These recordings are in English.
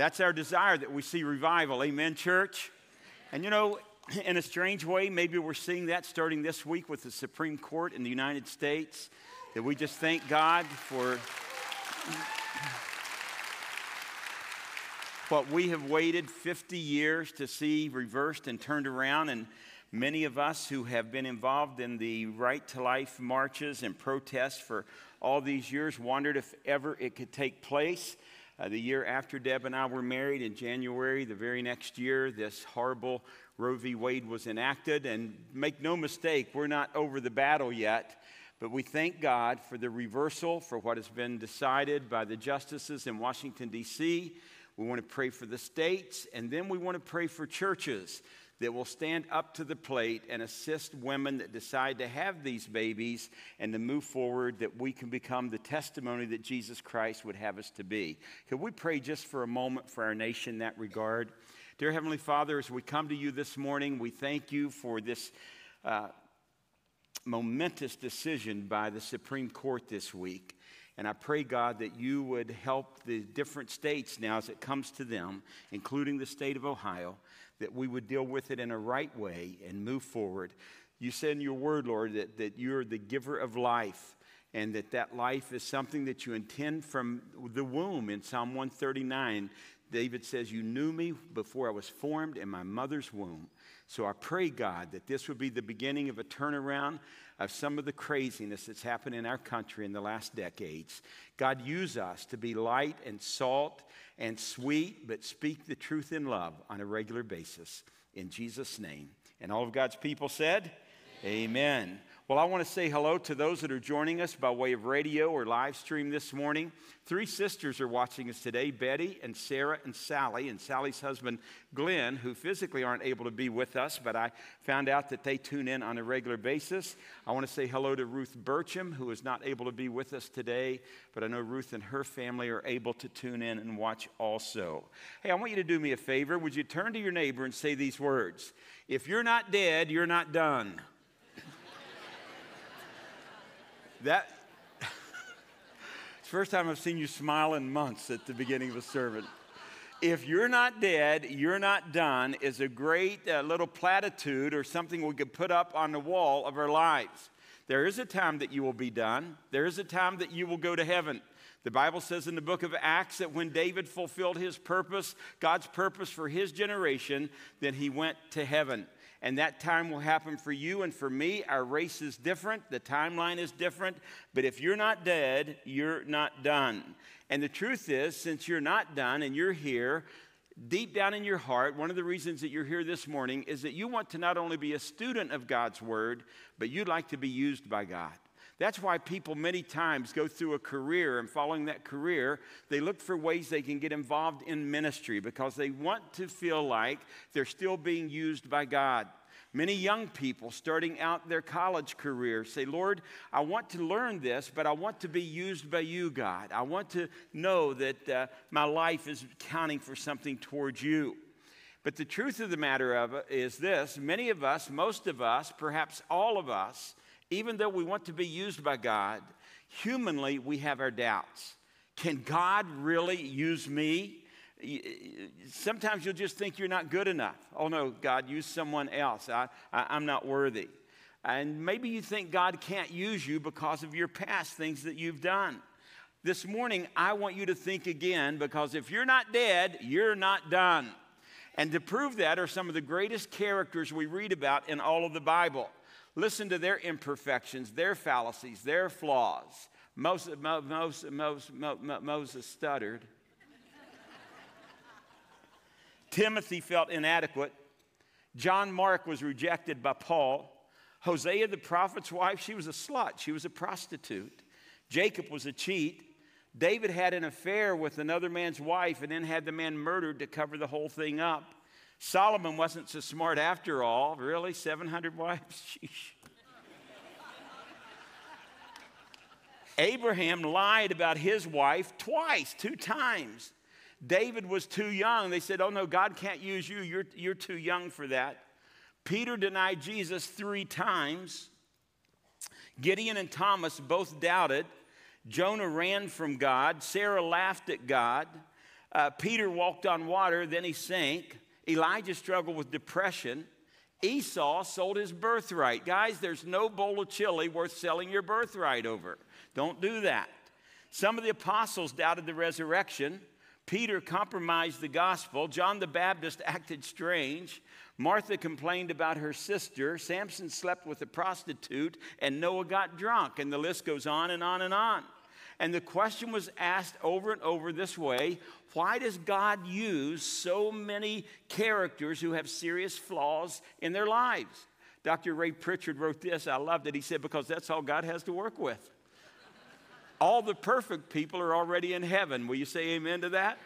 That's our desire that we see revival. Amen, church? And you know, in a strange way, maybe we're seeing that starting this week with the Supreme Court in the United States. That we just thank God for what we have waited 50 years to see reversed and turned around. And many of us who have been involved in the right to life marches and protests for all these years wondered if ever it could take place. Uh, the year after Deb and I were married in January, the very next year, this horrible Roe v. Wade was enacted. And make no mistake, we're not over the battle yet. But we thank God for the reversal, for what has been decided by the justices in Washington, D.C. We want to pray for the states, and then we want to pray for churches that will stand up to the plate and assist women that decide to have these babies and to move forward that we can become the testimony that Jesus Christ would have us to be. Could we pray just for a moment for our nation in that regard? Dear Heavenly Father, as we come to you this morning, we thank you for this uh, momentous decision by the Supreme Court this week. And I pray, God, that you would help the different states now as it comes to them, including the state of Ohio, that we would deal with it in a right way and move forward. You said in your word, Lord, that, that you're the giver of life and that that life is something that you intend from the womb. In Psalm 139, David says, You knew me before I was formed in my mother's womb. So I pray, God, that this would be the beginning of a turnaround of some of the craziness that's happened in our country in the last decades. God, use us to be light and salt and sweet, but speak the truth in love on a regular basis. In Jesus' name. And all of God's people said, Amen. Amen. Well, I want to say hello to those that are joining us by way of radio or live stream this morning. Three sisters are watching us today Betty and Sarah and Sally, and Sally's husband Glenn, who physically aren't able to be with us, but I found out that they tune in on a regular basis. I want to say hello to Ruth Burcham, who is not able to be with us today, but I know Ruth and her family are able to tune in and watch also. Hey, I want you to do me a favor. Would you turn to your neighbor and say these words? If you're not dead, you're not done. That, it's the first time I've seen you smile in months at the beginning of a sermon. If you're not dead, you're not done is a great uh, little platitude or something we could put up on the wall of our lives. There is a time that you will be done, there is a time that you will go to heaven. The Bible says in the book of Acts that when David fulfilled his purpose, God's purpose for his generation, then he went to heaven and that time will happen for you and for me. Our race is different, the timeline is different, but if you're not dead, you're not done. And the truth is, since you're not done and you're here, deep down in your heart, one of the reasons that you're here this morning is that you want to not only be a student of God's Word, but you'd like to be used by God. That's why people many times go through a career and following that career, they look for ways they can get involved in ministry because they want to feel like they're still being used by God. Many young people starting out their college career say, Lord, I want to learn this, but I want to be used by you, God. I want to know that uh, my life is counting for something towards you. But the truth of the matter of is this many of us, most of us, perhaps all of us, even though we want to be used by God, humanly we have our doubts. Can God really use me? Sometimes you'll just think you're not good enough. Oh no, God, use someone else. I, I, am not worthy. And maybe you think God can't use you because of your past things that you've done. This morning, I want you to think again because if you're not dead, you're not done. And to prove that are some of the greatest characters we read about in all of the Bible. Listen to their imperfections, their fallacies, their flaws. Moses, Moses, stuttered. Timothy felt inadequate. John Mark was rejected by Paul. Hosea, the prophet's wife, she was a slut, she was a prostitute. Jacob was a cheat. David had an affair with another man's wife and then had the man murdered to cover the whole thing up. Solomon wasn't so smart after all. Really? 700 wives? Sheesh. Abraham lied about his wife twice, two times. David was too young. They said, Oh no, God can't use you. You're, you're too young for that. Peter denied Jesus three times. Gideon and Thomas both doubted. Jonah ran from God. Sarah laughed at God. Uh, Peter walked on water, then he sank. Elijah struggled with depression. Esau sold his birthright. Guys, there's no bowl of chili worth selling your birthright over. Don't do that. Some of the apostles doubted the resurrection. Peter compromised the gospel. John the Baptist acted strange. Martha complained about her sister. Samson slept with a prostitute. And Noah got drunk. And the list goes on and on and on. And the question was asked over and over this way why does God use so many characters who have serious flaws in their lives? Dr. Ray Pritchard wrote this. I loved it. He said, Because that's all God has to work with. all the perfect people are already in heaven. Will you say amen to that?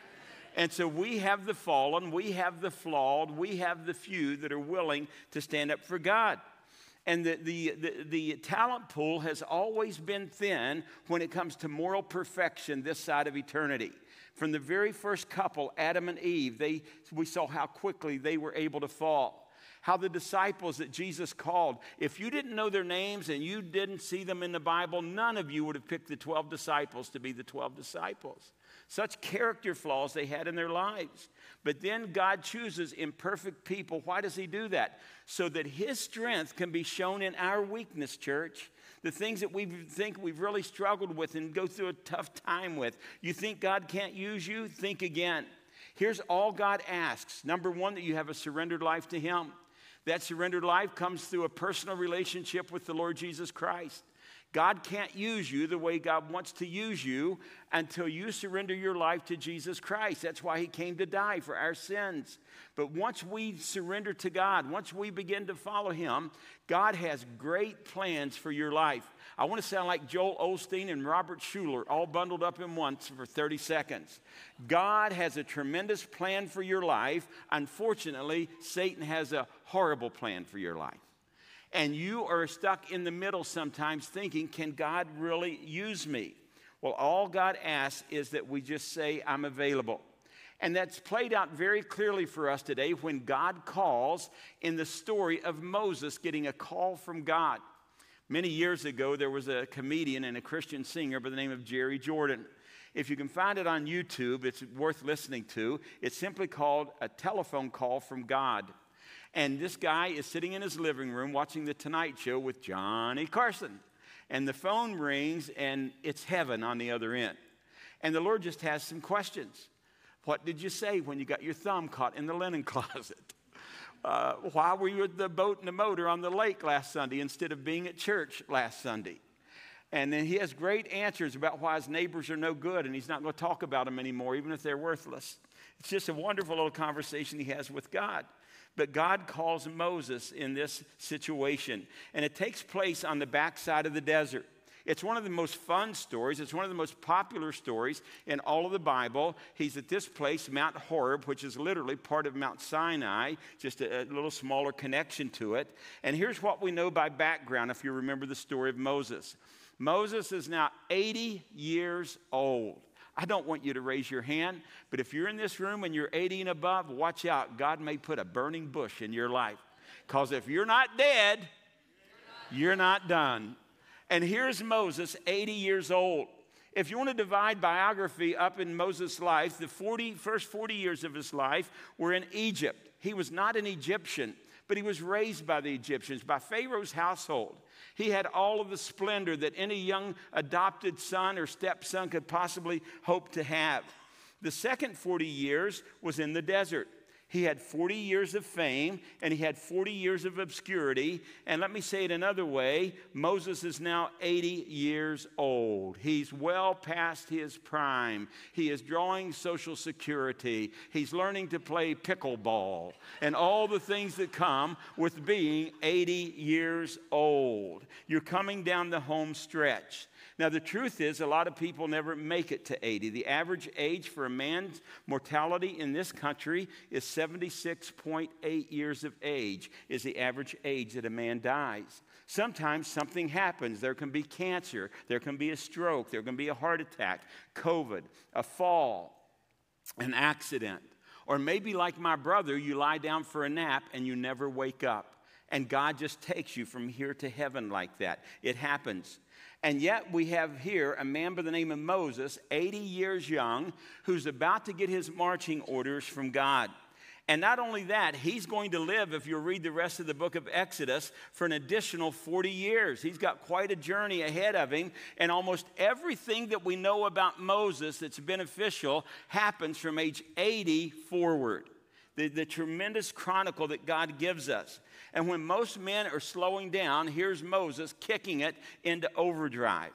And so we have the fallen, we have the flawed, we have the few that are willing to stand up for God. And the, the, the, the, talent pool has always been thin when it comes to moral perfection this side of eternity. From the very first couple, Adam and Eve, they, we saw how quickly they were able to fall. How the disciples that Jesus called, if you didn't know their names and you didn't see them in the Bible, none of you would have picked the 12 disciples to be the 12 disciples. Such character flaws they had in their lives. But then God chooses imperfect people. Why does He do that? So that His strength can be shown in our weakness, church. The things that we think we've really struggled with and go through a tough time with. You think God can't use you? Think again. Here's all God asks number one, that you have a surrendered life to Him. That surrendered life comes through a personal relationship with the Lord Jesus Christ. God can't use you the way God wants to use you until you surrender your life to Jesus Christ. That's why He came to die for our sins. But once we surrender to God, once we begin to follow Him, God has great plans for your life. I want to sound like Joel Osteen and Robert Schuller, all bundled up in once for 30 seconds. God has a tremendous plan for your life. Unfortunately, Satan has a horrible plan for your life and you are stuck in the middle sometimes thinking, can God really use me? Well, all God asks is that we just say, I'm available. And that's played out very clearly for us today when God calls in the story of Moses getting a call from God. Many years ago, there was a comedian and a Christian singer by the name of Jerry Jordan. If you can find it on YouTube, it's worth listening to. It's simply called A Telephone Call from God. And this guy is sitting in his living room watching The Tonight Show with Johnny Carson. And the phone rings, and it's heaven on the other end. And the Lord just has some questions. What did you say when you got your thumb caught in the linen closet? Uh, why were you at the boat and the motor on the lake last Sunday instead of being at church last Sunday? And then he has great answers about why his neighbors are no good, and he's not going to talk about them anymore, even if they're worthless. It's just a wonderful little conversation he has with God. But God calls Moses in this situation, and it takes place on the backside of the desert. It's one of the most fun stories. It's one of the most popular stories in all of the Bible. He's at this place, Mount Horeb, which is literally part of Mount Sinai, just a, a, little smaller connection to it. And here's what we know by background if you remember the story of Moses Moses is now 80 years old. I don't want you to raise your hand, but if you're in this room and you're 80 and above, watch out. God may put a burning bush in your life. Because if you're not dead, you're not done. And here's Moses, 80 years old. If you want to divide biography up in Moses' life, the 40, first 40 years of his life were in Egypt. He was not an Egyptian, but he was raised by the Egyptians, by Pharaoh's household. He had all of the splendor that any young adopted son or stepson could possibly hope to have. The second 40 years was in the desert. He had 40 years of fame and he had 40 years of obscurity. And let me say it another way Moses is now 80 years old. He's well past his prime. He is drawing Social Security. He's learning to play pickleball and all the things that come with being 80 years old. You're coming down the home stretch. Now, the truth is, a lot of people never make it to 80. The average age for a man's mortality in this country is 76.8 years of age, is the average age that a man dies. Sometimes something happens. There can be cancer, there can be a stroke, there can be a heart attack, COVID, a fall, an accident. Or maybe, like my brother, you lie down for a nap and you never wake up. And God just takes you from here to heaven like that. It happens. And yet we have here a man by the name of Moses, 80 years young, who's about to get his marching orders from God. And not only that, he's going to live, if you read the rest of the book of Exodus, for an additional 40 years. He's got quite a journey ahead of him. And almost everything that we know about Moses that's beneficial happens from age 80 forward. The, the tremendous chronicle that God gives us. And when most men are slowing down, here's Moses kicking it into overdrive.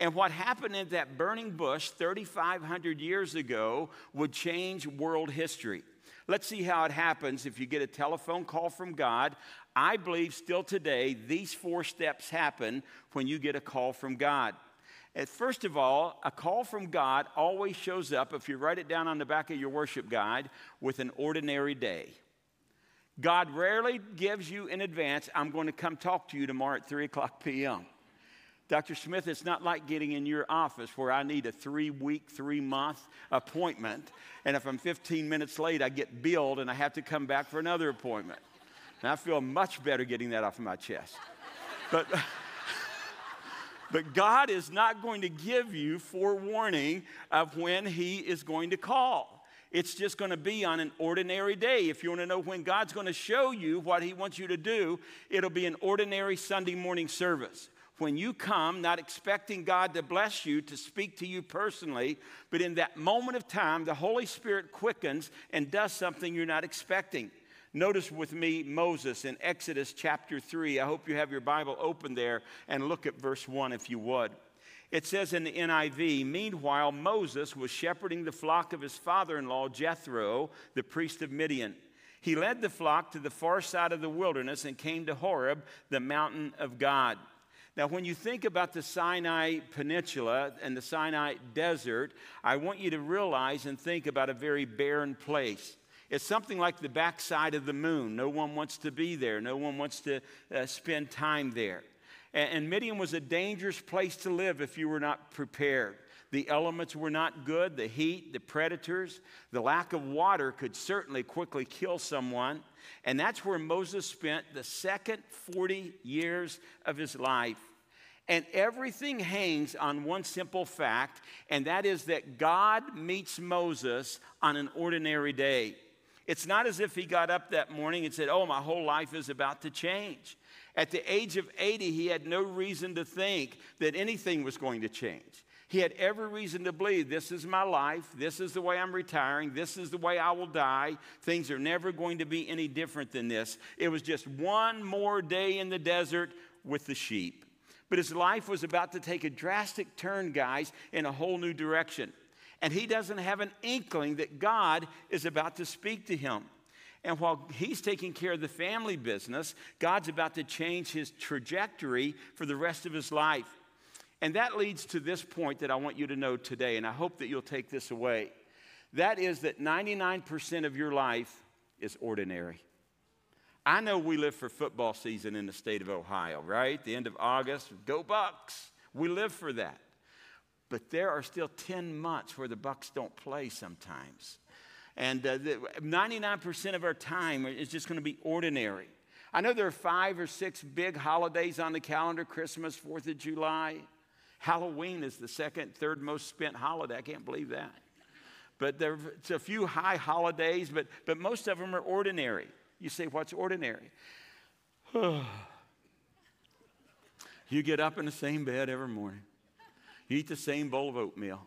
And what happened in that burning bush 3,500 years ago would change world history. Let's see how it happens if you get a telephone call from God. I believe still today, these four steps happen when you get a call from God. First of all, a call from God always shows up, if you write it down on the back of your worship guide, with an ordinary day. God rarely gives you in advance, I'm going to come talk to you tomorrow at 3 o'clock p.m. Dr. Smith, it's not like getting in your office where I need a three week, three month appointment. And if I'm 15 minutes late, I get billed and I have to come back for another appointment. And I feel much better getting that off of my chest. But, but God is not going to give you forewarning of when He is going to call. It's just going to be on an ordinary day. If you want to know when God's going to show you what He wants you to do, it'll be an ordinary Sunday morning service when you come, not expecting God to bless you, to speak to you personally, but in that moment of time, the Holy Spirit quickens and does something you're not expecting. Notice with me Moses in Exodus chapter 3. I hope you have your Bible open there and look at verse 1 if you would. It says in the NIV, meanwhile, Moses was shepherding the flock of his father in law, Jethro, the priest of Midian. He led the flock to the far side of the wilderness and came to Horeb, the mountain of God. Now, when you think about the Sinai Peninsula and the Sinai Desert, I want you to realize and think about a very barren place. It's something like the backside of the moon. No one wants to be there, no one wants to uh, spend time there. And, Midian was a dangerous place to live if you were not prepared. The elements were not good, the heat, the predators, the lack of water could certainly quickly kill someone. And that's where Moses spent the second 40 years of his life. And everything hangs on one simple fact, and that is that God meets Moses on an ordinary day. It's not as if he got up that morning and said, Oh, my whole life is about to change. At the age of 80, he had no reason to think that anything was going to change. He had every reason to believe this is my life, this is the way I'm retiring, this is the way I will die. Things are never going to be any different than this. It was just one more day in the desert with the sheep. But his life was about to take a drastic turn, guys, in a whole new direction. And he doesn't have an inkling that God is about to speak to him. And while he's taking care of the family business, God's about to change his trajectory for the rest of his life. And that leads to this point that I want you to know today, and I hope that you'll take this away. That is that 99% of your life is ordinary. I know we live for football season in the state of Ohio, right? The end of August, go Bucks. We live for that. But there are still 10 months where the Bucks don't play sometimes. And uh, the, 99% of our time is just going to be ordinary. I know there are five or six big holidays on the calendar Christmas, 4th of July. Halloween is the second, third most spent holiday. I can't believe that. But there's a few high holidays, but, but most of them are ordinary. You say, what's ordinary? you get up in the same bed every morning. You eat the same bowl of oatmeal.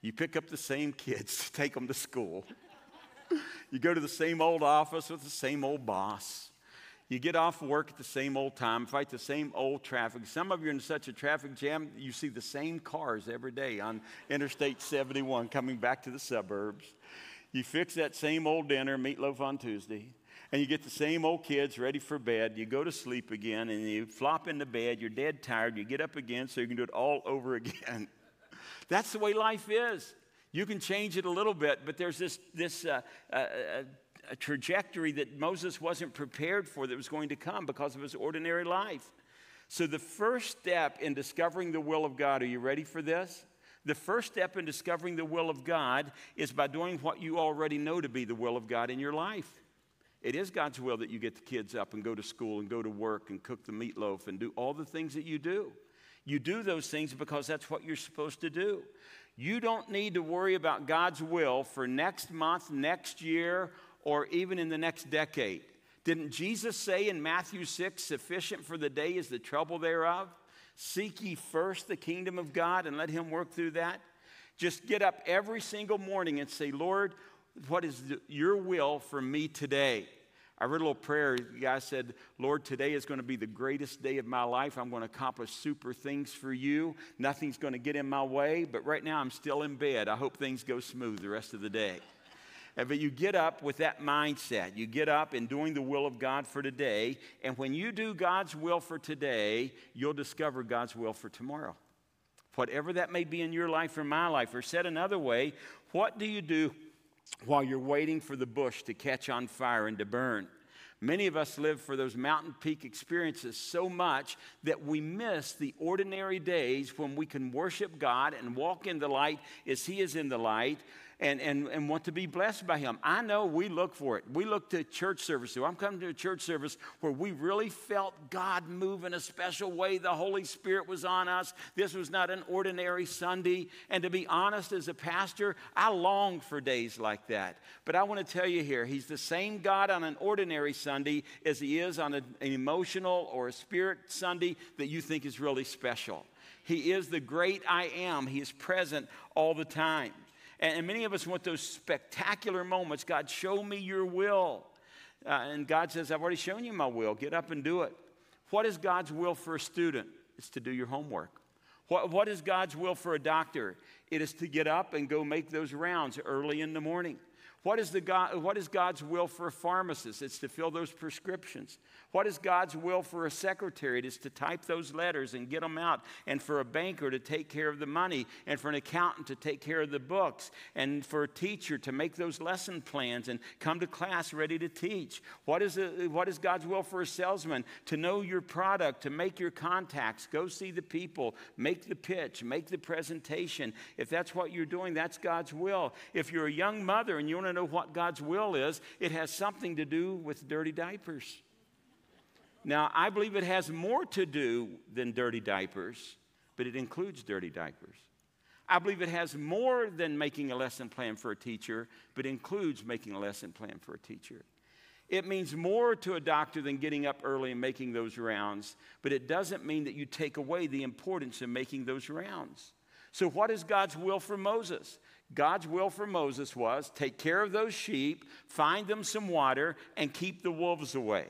You pick up the same kids to take them to school. you go to the same old office with the same old boss. You get off work at the same old time, fight the same old traffic. Some of you are in such a traffic jam, you see the same cars every day on Interstate 71 coming back to the suburbs. You fix that same old dinner, meatloaf on Tuesday, and you get the same old kids ready for bed. You go to sleep again, and you flop into bed. You're dead tired. You get up again so you can do it all over again. That's the way life is. You can change it a little bit, but there's this, this uh, uh, uh a trajectory that Moses wasn't prepared for that was going to come because of his ordinary life. So, the first step in discovering the will of God, are you ready for this? The first step in discovering the will of God is by doing what you already know to be the will of God in your life. It is God's will that you get the kids up and go to school and go to work and cook the meatloaf and do all the things that you do. You do those things because that's what you're supposed to do. You don't need to worry about God's will for next month, next year, or even in the next decade. Didn't Jesus say in Matthew 6, sufficient for the day is the trouble thereof? Seek ye first the kingdom of God and let Him work through that. Just get up every single morning and say, Lord, what is your will for me today? I read a little prayer. The guy said, Lord, today is going to be the greatest day of my life. I'm going to accomplish super things for you. Nothing's going to get in my way, but right now I'm still in bed. I hope things go smooth the rest of the day. But you get up with that mindset. You get up and doing the will of God for today. And when you do God's will for today, you'll discover God's will for tomorrow. Whatever that may be in your life or my life, or said another way, what do you do while you're waiting for the bush to catch on fire and to burn? Many of us live for those mountain peak experiences so much that we miss the ordinary days when we can worship God and walk in the light as He is in the light and, and, and want to be blessed by Him. I know we look for it. We look to church services. I'm coming to a church service where we really felt God move in a special way. The Holy Spirit was on us. This was not an ordinary Sunday. And to be honest, as a pastor, I long for days like that. But I want to tell you here, He's the same God on an ordinary Sunday as He is on an emotional or a spirit Sunday that you think is really special. He is the great I am. He is present all the time. And, many of us want those spectacular moments. God, show me your will. Uh, and God says, I've already shown you my will. Get up and do it. What is God's will for a student? It's to do your homework. What, what is God's will for a doctor? It is to get up and go make those rounds early in the morning. What is, the God, what is God's will for a pharmacist? It's to fill those prescriptions. What is God's will for a secretary? It is to type those letters and get them out, and for a banker to take care of the money, and for an accountant to take care of the books, and for a teacher to make those lesson plans and come to class ready to teach. What is, a, what is God's will for a salesman? To know your product, to make your contacts, go see the people, make the pitch, make the presentation. If that's what you're doing, that's God's will. If you're a young mother and you want to know what God's will is, it has something to do with dirty diapers. Now, I believe it has more to do than dirty diapers, but it includes dirty diapers. I believe it has more than making a lesson plan for a teacher, but includes making a lesson plan for a teacher. It means more to a doctor than getting up early and making those rounds, but it doesn't mean that you take away the importance of making those rounds. So, what is God's will for Moses? God's will for Moses was take care of those sheep, find them some water, and keep the wolves away.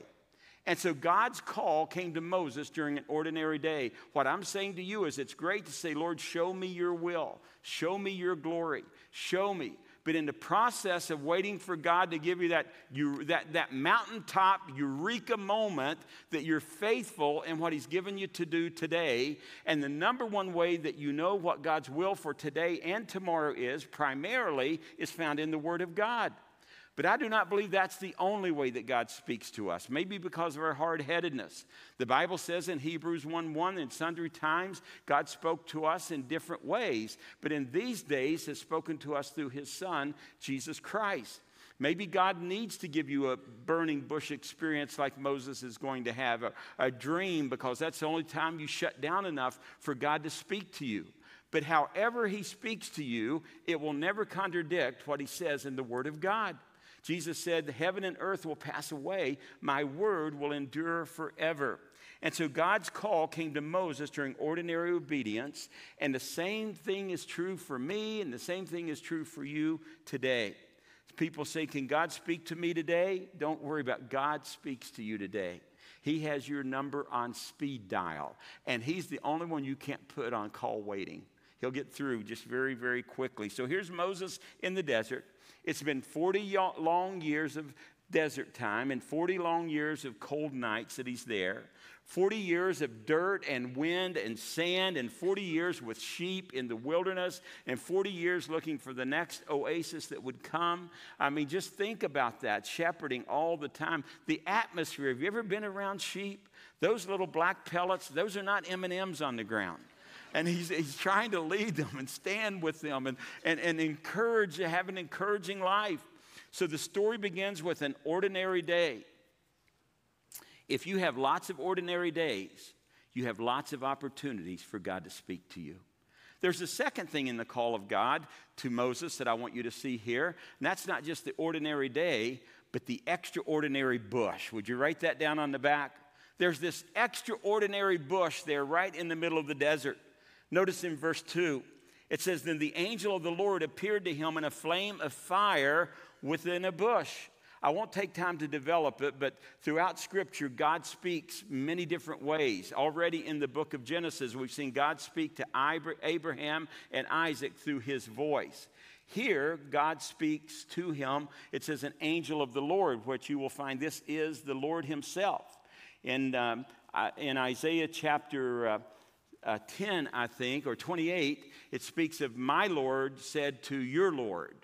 And so God's call came to Moses during an ordinary day. What I'm saying to you is it's great to say, Lord, show me your will, show me your glory, show me. But in the process of waiting for God to give you that, you, that, that mountaintop eureka moment that you're faithful in what He's given you to do today, and the number one way that you know what God's will for today and tomorrow is primarily is found in the Word of God. But I do not believe that's the only way that God speaks to us, maybe because of our hard headedness. The Bible says in Hebrews 1 1, in sundry times, God spoke to us in different ways, but in these days has spoken to us through his Son, Jesus Christ. Maybe God needs to give you a burning bush experience like Moses is going to have, a, a dream, because that's the only time you shut down enough for God to speak to you. But however he speaks to you, it will never contradict what he says in the Word of God. Jesus said, the Heaven and earth will pass away, my word will endure forever. And so God's call came to Moses during ordinary obedience, and the same thing is true for me, and the same thing is true for you today. People say, Can God speak to me today? Don't worry about God speaks to you today. He has your number on speed dial, and He's the only one you can't put on call waiting. He'll get through just very, very quickly. So here's Moses in the desert. It's been 40 long years of desert time and 40 long years of cold nights that he's there. 40 years of dirt and wind and sand, and 40 years with sheep in the wilderness, and 40 years looking for the next oasis that would come. I mean, just think about that shepherding all the time. The atmosphere. Have you ever been around sheep? Those little black pellets, those are not M&Ms on the ground and he's, he's trying to lead them and stand with them and, and, and encourage, have an encouraging life. So the story begins with an ordinary day. If you have lots of ordinary days, you have lots of opportunities for God to speak to you. There's a second thing in the call of God to Moses that I want you to see here, and that's not just the ordinary day, but the extraordinary bush. Would you write that down on the back? There's this extraordinary bush there right in the middle of the desert. Notice in verse 2, it says, Then the angel of the Lord appeared to him in a flame of fire within a bush. I won't take time to develop it, but throughout Scripture, God speaks many different ways. Already in the book of Genesis, we've seen God speak to Abraham and Isaac through his voice. Here, God speaks to him. It says, an angel of the Lord, which you will find this is the Lord himself. In, um, in Isaiah chapter uh, uh, 10, I think, or 28, it speaks of my Lord said to your Lord.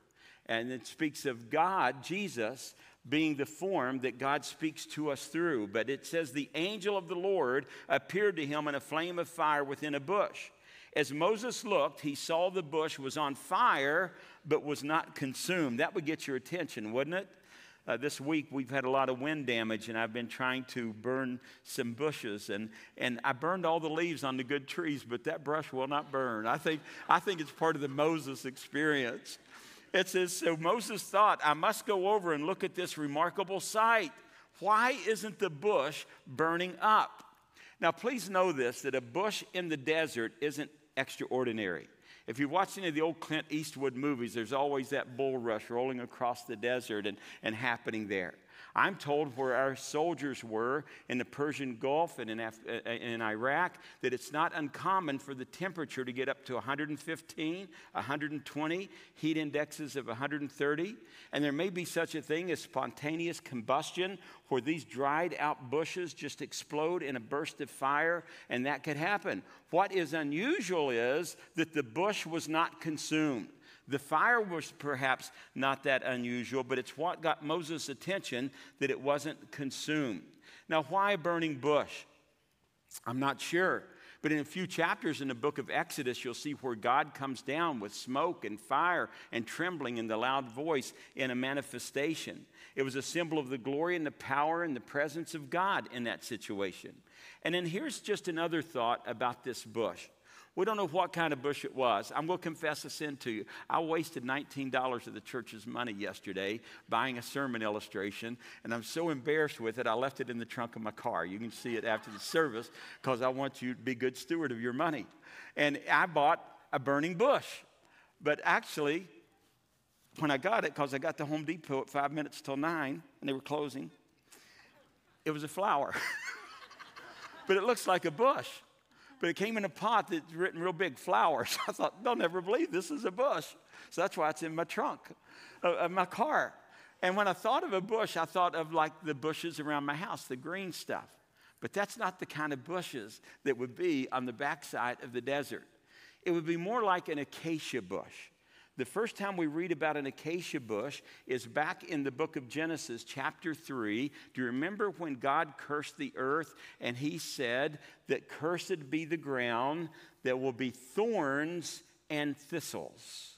And it speaks of God, Jesus, being the form that God speaks to us through. But it says, the angel of the Lord appeared to him in a flame of fire within a bush. As Moses looked, he saw the bush was on fire, but was not consumed. That would get your attention, wouldn't it? Uh, this week we've had a lot of wind damage, and I've been trying to burn some bushes, and, and I burned all the leaves on the good trees, but that brush will not burn. I think, I think it's part of the Moses experience. It says, So Moses thought, I must go over and look at this remarkable sight. Why isn't the bush burning up? Now, please know this that a bush in the desert isn't extraordinary. If you watch any of the old Clint Eastwood movies, there's always that bull rush rolling across the desert and, and happening there. I'm told where our soldiers were in the Persian Gulf and in, Af- uh, in Iraq that it's not uncommon for the temperature to get up to 115, 120, heat indexes of 130. And there may be such a thing as spontaneous combustion where these dried out bushes just explode in a burst of fire, and that could happen. What is unusual is that the bush was not consumed. The fire was perhaps not that unusual, but it's what got Moses' attention that it wasn't consumed. Now, why a burning bush? I'm not sure. But in a few chapters in the book of Exodus, you'll see where God comes down with smoke and fire and trembling and the loud voice in a manifestation. It was a symbol of the glory and the power and the presence of God in that situation. And then here's just another thought about this bush. We don't know what kind of bush it was. I'm going to confess a sin to you. I wasted $19 of the church's money yesterday buying a sermon illustration, and I'm so embarrassed with it, I left it in the trunk of my car. You can see it after the service because I want you to be good steward of your money. And I bought a burning bush. But actually, when I got it, because I got to Home Depot at five minutes till nine, and they were closing, it was a flower. but it looks like a bush but it came in a pot that's written real big flowers. I thought, they'll never believe this is a bush. So that's why it's in my trunk of my car. And when I thought of a bush, I thought of like the bushes around my house, the green stuff. But that's not the kind of bushes that would be on the backside of the desert. It would be more like an acacia bush. The first time we read about an acacia bush is back in the book of Genesis, chapter 3. Do you remember when God cursed the earth and he said that cursed be the ground that will be thorns and thistles?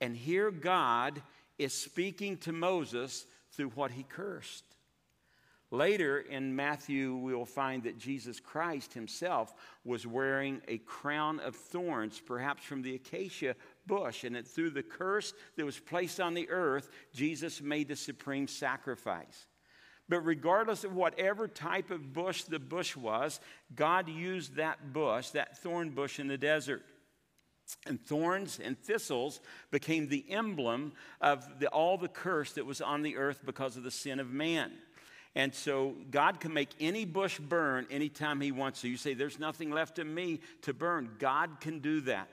And here God is speaking to Moses through what he cursed. Later in Matthew, we will find that Jesus Christ himself was wearing a crown of thorns, perhaps from the acacia bush. And that through the curse that was placed on the earth, Jesus made the supreme sacrifice. But regardless of whatever type of bush the bush was, God used that bush, that thorn bush in the desert. And thorns and thistles became the emblem of the, all the curse that was on the earth because of the sin of man. And so God can make any bush burn anytime He wants to. You say, There's nothing left in me to burn. God can do that.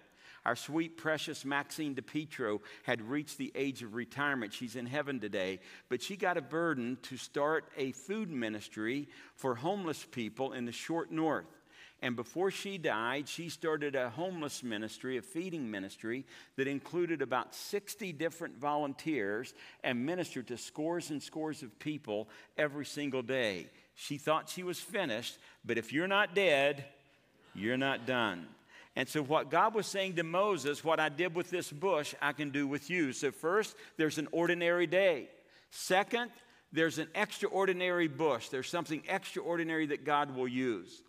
Our sweet, precious Maxine DePietro had reached the age of retirement. She's in heaven today, but she got a burden to start a food ministry for homeless people in the short north. And before she died, she started a homeless ministry, a feeding ministry that included about 60 different volunteers and ministered to scores and scores of people every single day. She thought she was finished, but if you're not dead, you're not done. And so, what God was saying to Moses, what I did with this bush, I can do with you. So, first, there's an ordinary day. Second, there's an extraordinary bush. There's something extraordinary that God will use.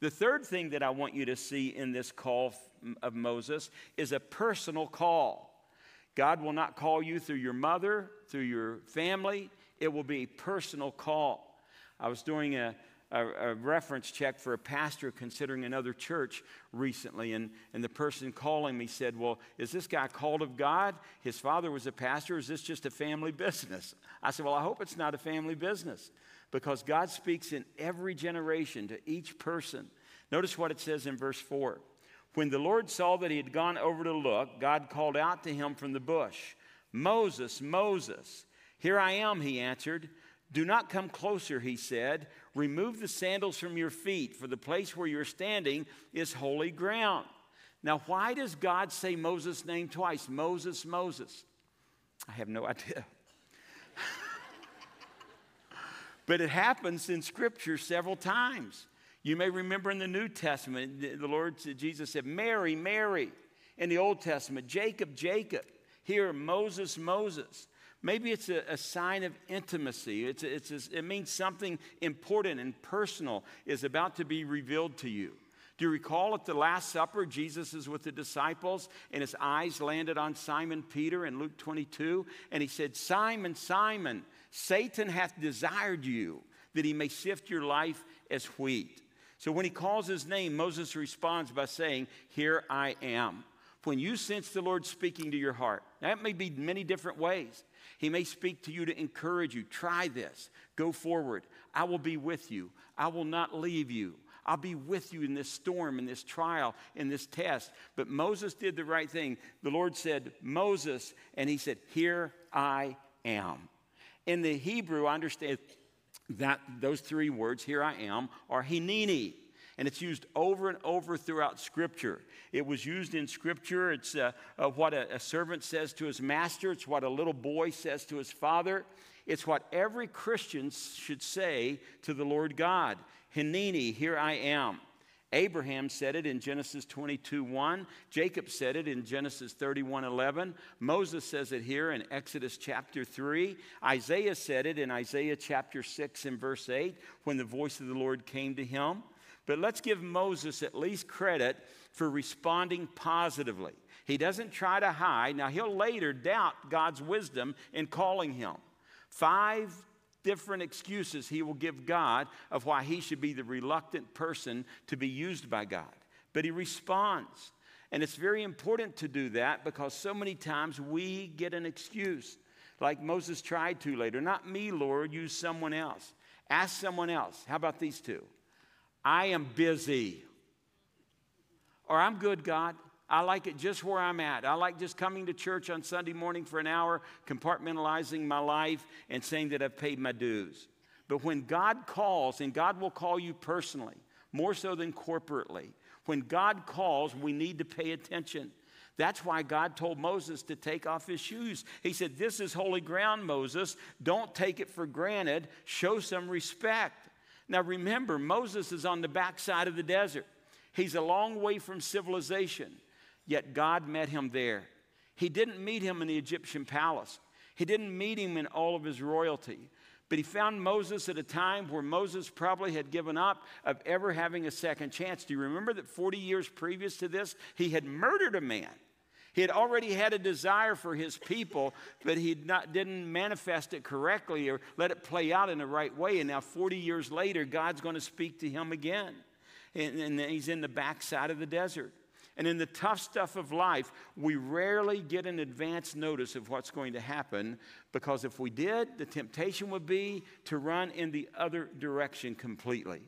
The third thing that I want you to see in this call of Moses is a personal call. God will not call you through your mother, through your family. It will be a personal call. I was doing a, a, a, reference check for a pastor considering another church recently, and, and the person calling me said, Well, is this guy called of God? His father was a pastor. Is this just a family business? I said, Well, I hope it's not a family business because God speaks in every generation to each person. Notice what it says in verse 4. When the Lord saw that he had gone over to look, God called out to him from the bush, Moses, Moses. Here I am, he answered. Do not come closer, he said. Remove the sandals from your feet, for the place where you're standing is holy ground. Now, why does God say Moses' name twice? Moses, Moses. I have no idea. but it happens in Scripture several times. You may remember in the New Testament, the Lord Jesus said, Mary, Mary. In the Old Testament, Jacob, Jacob. Here, Moses, Moses. Maybe it's a, a sign of intimacy. It's, a, it's a, it means something important and personal is about to be revealed to you. Do you recall at the Last Supper, Jesus is with the disciples and his eyes landed on Simon Peter in Luke 22? And he said, Simon, Simon, Satan hath desired you that he may sift your life as wheat. So when he calls his name, Moses responds by saying, Here I am. When you sense the Lord speaking to your heart, that may be many different ways. He may speak to you to encourage you. Try this. Go forward. I will be with you. I will not leave you. I'll be with you in this storm, in this trial, in this test. But Moses did the right thing. The Lord said, Moses, and he said, Here I am. In the Hebrew, I understand that those three words, here I am, are hineni. And it's used over and over throughout Scripture. It was used in Scripture. It's uh, uh, what a, a servant says to his master, it's what a little boy says to his father. It's what every Christian should say to the Lord God Hineni, here I am. Abraham said it in Genesis 22 1. Jacob said it in Genesis 31 11. Moses says it here in Exodus chapter 3. Isaiah said it in Isaiah chapter 6 and verse 8 when the voice of the Lord came to him. But let's give Moses at least credit for responding positively. He doesn't try to hide. Now, he'll later doubt God's wisdom in calling him. Five different excuses he will give God of why he should be the reluctant person to be used by God. But he responds. And it's very important to do that because so many times we get an excuse, like Moses tried to later. Not me, Lord, use someone else. Ask someone else. How about these two? I am busy. Or I'm good, God. I like it just where I'm at. I like just coming to church on Sunday morning for an hour, compartmentalizing my life, and saying that I've paid my dues. But when God calls, and God will call you personally, more so than corporately, when God calls, we need to pay attention. That's why God told Moses to take off his shoes. He said, This is holy ground, Moses. Don't take it for granted. Show some respect. Now remember, Moses is on the backside of the desert. He's a long way from civilization. Yet God met him there. He didn't meet him in the Egyptian palace, he didn't meet him in all of his royalty. But he found Moses at a time where Moses probably had given up of ever having a second chance. Do you remember that 40 years previous to this, he had murdered a man? He had already had a desire for his people, but he didn't manifest it correctly or let it play out in the right way. And now, 40 years later, God's going to speak to him again. And, and he's in the backside of the desert. And in the tough stuff of life, we rarely get an advance notice of what's going to happen because if we did, the temptation would be to run in the other direction completely.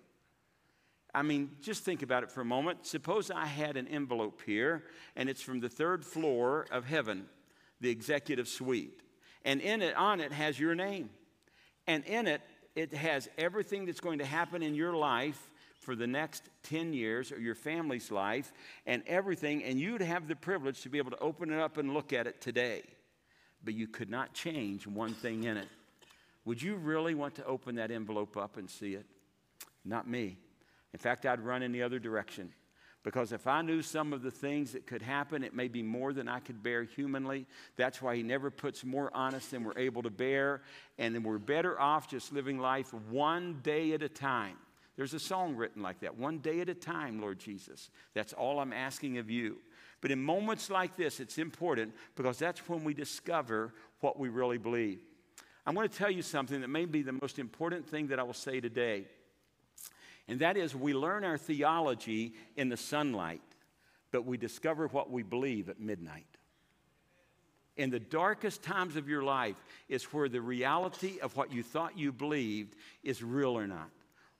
I mean, just think about it for a moment. Suppose I had an envelope here, and it's from the third floor of heaven, the executive suite. And in it, on it, has your name. And in it, it has everything that's going to happen in your life for the next 10 years or your family's life and everything, and you'd have the privilege to be able to open it up and look at it today. But you could not change one thing in it. Would you really want to open that envelope up and see it? Not me. In fact, I'd run in the other direction. Because if I knew some of the things that could happen, it may be more than I could bear humanly. That's why He never puts more on us than we're able to bear. And then we're better off just living life one day at a time There's a song written like that one day at a time, Lord Jesus. That's all I'm asking of you. But in moments like this, it's important because that's when we discover what we really believe. I'm going to tell you something that may be the most important thing that I will say today. And that is, we learn our theology in the sunlight, but we discover what we believe at midnight. In the darkest times of your life is where the reality of what you thought you believed is real or not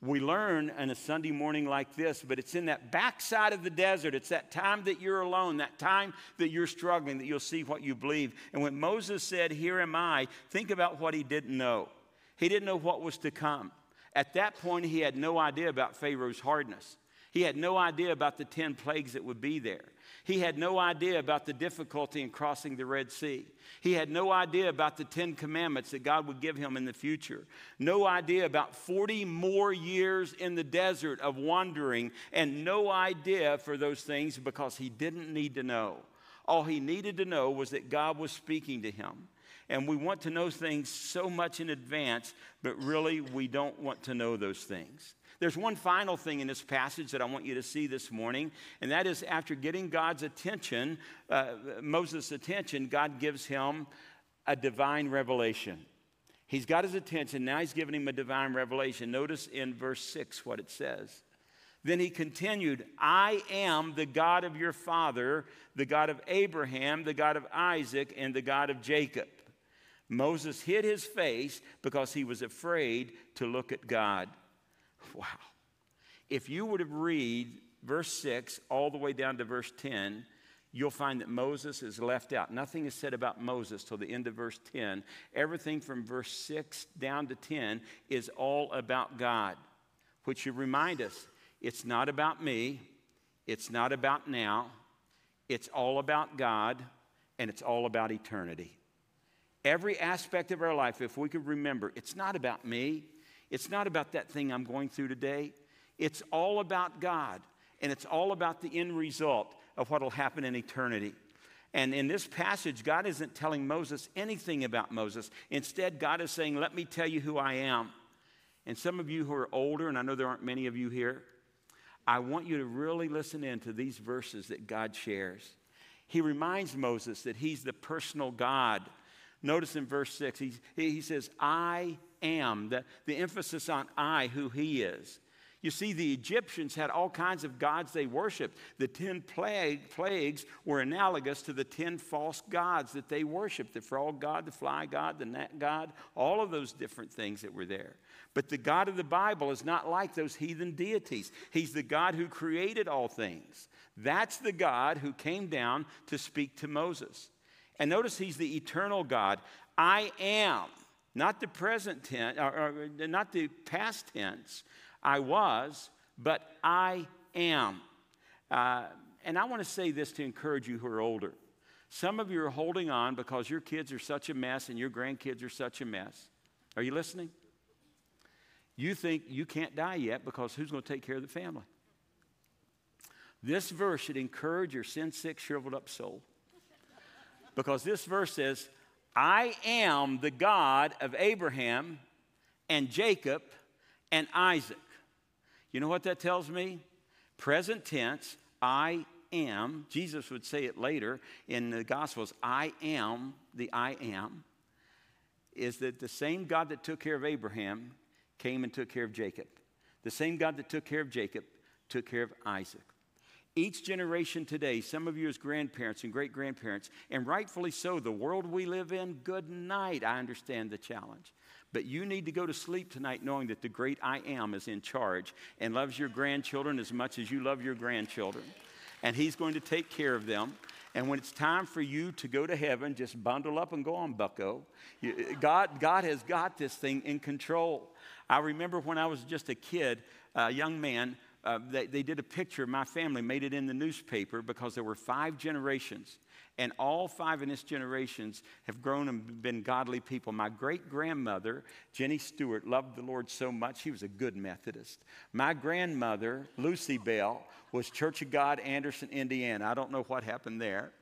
we learn on a Sunday morning like this, but it's in that backside of the desert. It's that time that you're alone, that time that you're struggling, that you'll see what you believe. And when Moses said, Here am I, think about what he didn't know. He didn't know what was to come. At that point, he had no idea about Pharaoh's hardness. He had no idea about the 10 plagues that would be there. He had no idea about the difficulty in crossing the Red Sea. He had no idea about the Ten Commandments that God would give him in the future. No idea about 40 more years in the desert of wandering, and no idea for those things because he didn't need to know. All he needed to know was that God was speaking to him. And we want to know things so much in advance, but really we don't want to know those things. There's one final thing in this passage that I want you to see this morning, and that is after getting God's attention, uh, Moses' attention, God gives him a divine revelation. He's got his attention, now he's giving him a divine revelation. Notice in verse 6 what it says. Then he continued, I am the God of your father, the God of Abraham, the God of Isaac, and the God of Jacob. Moses hid his face because he was afraid to look at God. Wow. If you were to read verse 6 all the way down to verse 10, you'll find that Moses is left out. Nothing is said about Moses till the end of verse 10. Everything from verse 6 down to 10 is all about God, which should remind us it's not about me, it's not about now, it's all about God, and it's all about eternity. Every aspect of our life, if we could remember, it's not about me, it's not about that thing I'm going through today. It's all about God, and it's all about the end result of what will happen in eternity. And in this passage, God isn't telling Moses anything about Moses. Instead, God is saying, Let me tell you who I am. And some of you who are older, and I know there aren't many of you here, I want you to really listen in to these verses that God shares. He reminds Moses that he's the personal God. Notice in verse 6, he, he says, I am, the, the emphasis on I, who he is. You see, the Egyptians had all kinds of gods they worshiped. The 10 plague, plagues were analogous to the 10 false gods that they worshiped the frog god, the fly god, the gnat god, all of those different things that were there. But the God of the Bible is not like those heathen deities. He's the God who created all things. That's the God who came down to speak to Moses. And notice he's the eternal God. I am. Not the present tense, or, or not the past tense, I was, but I am. Uh, and I want to say this to encourage you who are older. Some of you are holding on because your kids are such a mess and your grandkids are such a mess. Are you listening? You think you can't die yet because who's going to take care of the family? This verse should encourage your sin sick, shriveled up soul. Because this verse says, I am the God of Abraham and Jacob and Isaac. You know what that tells me? Present tense, I am. Jesus would say it later in the Gospels I am the I am. Is that the same God that took care of Abraham came and took care of Jacob? The same God that took care of Jacob took care of Isaac. Each generation today, some of you as grandparents and great grandparents, and rightfully so, the world we live in, good night. I understand the challenge. But you need to go to sleep tonight knowing that the great I am is in charge and loves your grandchildren as much as you love your grandchildren. And He's going to take care of them. And when it's time for you to go to heaven, just bundle up and go on, bucko. God, God has got this thing in control. I remember when I was just a kid, a young man, uh, they, they did a picture my family, made it in the newspaper because there were five generations. And all five in this generations have grown and been godly people. My great grandmother, Jenny Stewart, loved the Lord so much. She was a good Methodist. My grandmother, Lucy Bell, was Church of God, Anderson, Indiana. I don't know what happened there.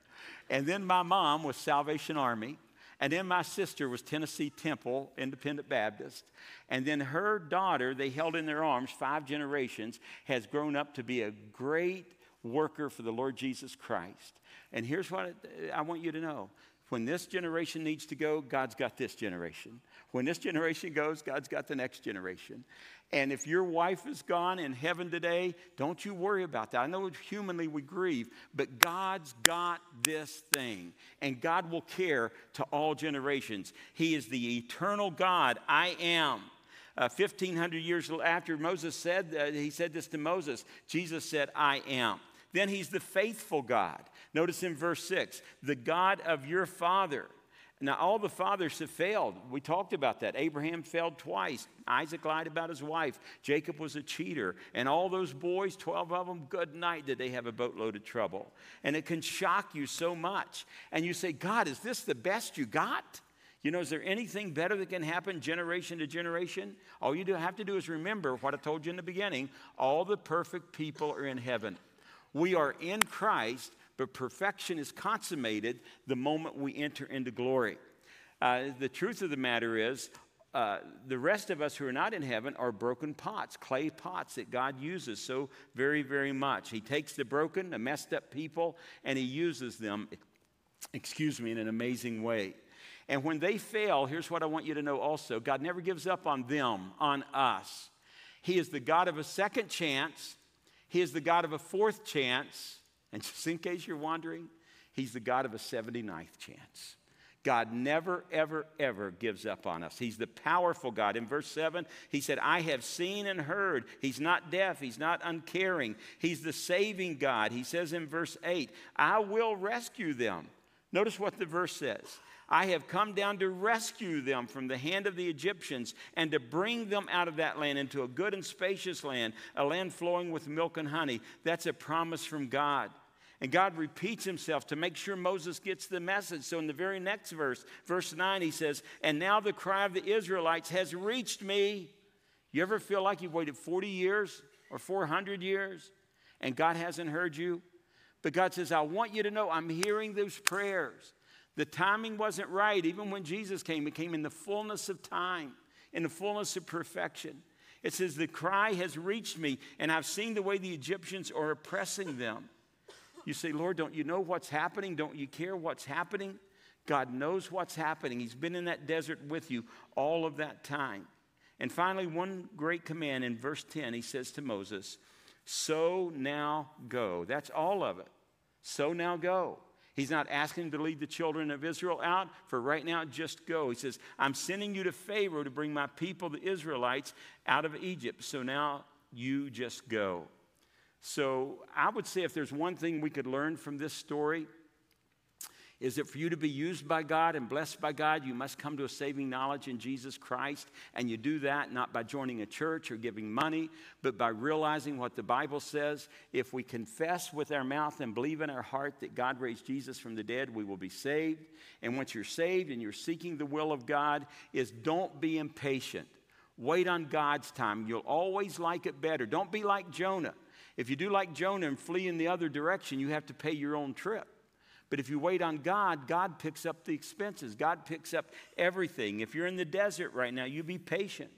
And then my mom was Salvation Army. And then my sister was Tennessee Temple Independent Baptist. And then her daughter, they held in their arms five generations, has grown up to be a great worker for the Lord Jesus Christ. And here's what I want you to know when this generation needs to go, God's got this generation. When this generation goes, God's got the next generation. And if your wife is gone in heaven today, don't you worry about that. I know humanly we grieve, but God's got this thing. And God will care to all generations. He is the eternal God. I am. Uh, 1500 years after Moses said, uh, he said this to Moses, Jesus said, I am. Then he's the faithful God. Notice in verse 6 the God of your father. Now, all the fathers have failed. We talked about that. Abraham failed twice. Isaac lied about his wife. Jacob was a cheater. And all those boys, 12 of them, good night, did they have a boatload of trouble. And it can shock you so much. And you say, God, is this the best you got? You know, is there anything better that can happen generation to generation? All you have to do is remember what I told you in the beginning all the perfect people are in heaven. We are in Christ, but perfection is consummated the moment we enter into glory. Uh, the truth of the matter is, uh, the rest of us who are not in heaven are broken pots, clay pots that God uses so very, very much. He takes the broken, the messed up people, and He uses them, excuse me, in an amazing way. And when they fail, here's what I want you to know also God never gives up on them, on us. He is the God of a second chance he is the God of a fourth chance. And just in case you're wondering, He's the God of a 79th chance. God never, ever, ever gives up on us. He's the powerful God. In verse 7, he said, I have seen and heard. He's not deaf. He's not uncaring. He's the saving God. He says in verse 8, I will rescue them. Notice what the verse says I have come down to rescue them from the hand of the Egyptians and to bring them out of that land into a good and spacious land, a land flowing with milk and honey. That's a promise from God. And God repeats himself to make sure Moses gets the message. So in the very next verse, verse 9, he says, And now the cry of the Israelites has reached me. You ever feel like you've waited 40 years or 400 years and God hasn't heard you? But God says, I want you to know I'm hearing those prayers. The timing wasn't right. Even when Jesus came, it came in the fullness of time, in the fullness of perfection. It says, The cry has reached me, and I've seen the way the Egyptians are oppressing them. You say, Lord, don't you know what's happening? Don't you care what's happening? God knows what's happening. He's been in that desert with you all of that time. And finally, one great command in verse 10, he says to Moses, So now go. That's all of it. So now go. He's not asking to lead the children of Israel out. For right now, just go. He says, I'm sending you to Pharaoh to bring my people, the Israelites, out of Egypt. So now you just go. So I would say if there's one thing we could learn from this story, is that for you to be used by God and blessed by God, you must come to a saving knowledge in Jesus Christ. And you do that not by joining a church or giving money, but by realizing what the Bible says. If we confess with our mouth and believe in our heart that God raised Jesus from the dead, we will be saved. And once you're saved and you're seeking the will of God, is don't be impatient. Wait on God's time. You'll always like it better. Don't be like Jonah. If you do like Jonah and flee in the other direction, you have to pay your own trip. But if you wait on God, God picks up the expenses. God picks up everything. If you're in the desert right now, you be patient.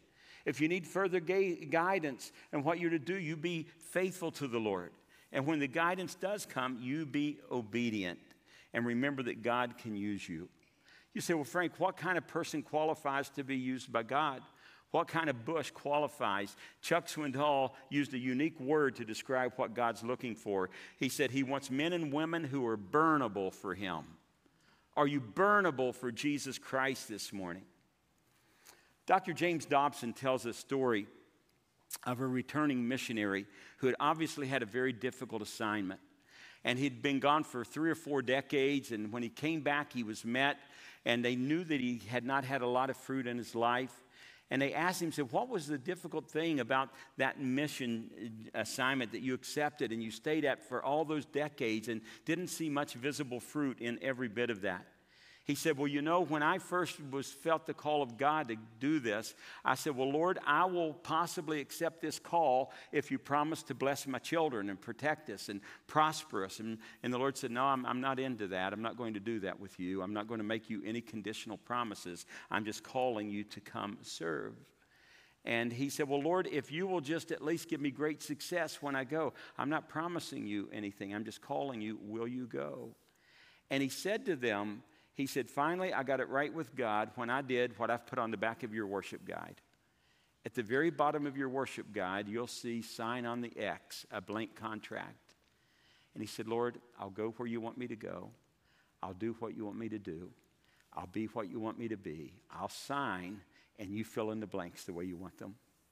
If you need further ga- guidance and what you're to do, you be faithful to the Lord. And when the guidance does come, you be obedient. And remember that God can use you. You say, well, Frank, what kind of person qualifies to be used by God? What kind of bush qualifies? Chuck Swindoll used a unique word to describe what God's looking for. He said he wants men and women who are burnable for him. Are you burnable for Jesus Christ this morning? Dr. James Dobson tells a story of a returning missionary who had obviously had a very difficult assignment. And he'd been gone for three or four decades, and when he came back, he was met, and they knew that he had not had a lot of fruit in his life. And they asked him, said, What was the difficult thing about that mission uh, assignment that you accepted and you stayed at for all those decades and didn't see much visible fruit in every bit of that? He said, Well, you know, when I first was felt the call of God to do this, I said, Well, Lord, I will possibly accept this call if you promise to bless my children and protect us and prosper us. And, and the Lord said, No, I'm, I'm not into that. I'm not going to do that with you. I'm not going to make you any conditional promises. I'm just calling you to come serve. And he said, Well, Lord, if you will just at least give me great success when I go, I'm not promising you anything. I'm just calling you, will you go? And he said to them, he said, Finally, I got it right with God when I did what I've put on the back of your worship guide. At the very bottom of your worship guide, you'll see sign on the X, a blank contract. And he said, Lord, I'll go where you want me to go. I'll do what you want me to do. I'll be what you want me to be. I'll sign, and you fill in the blanks the way you want them.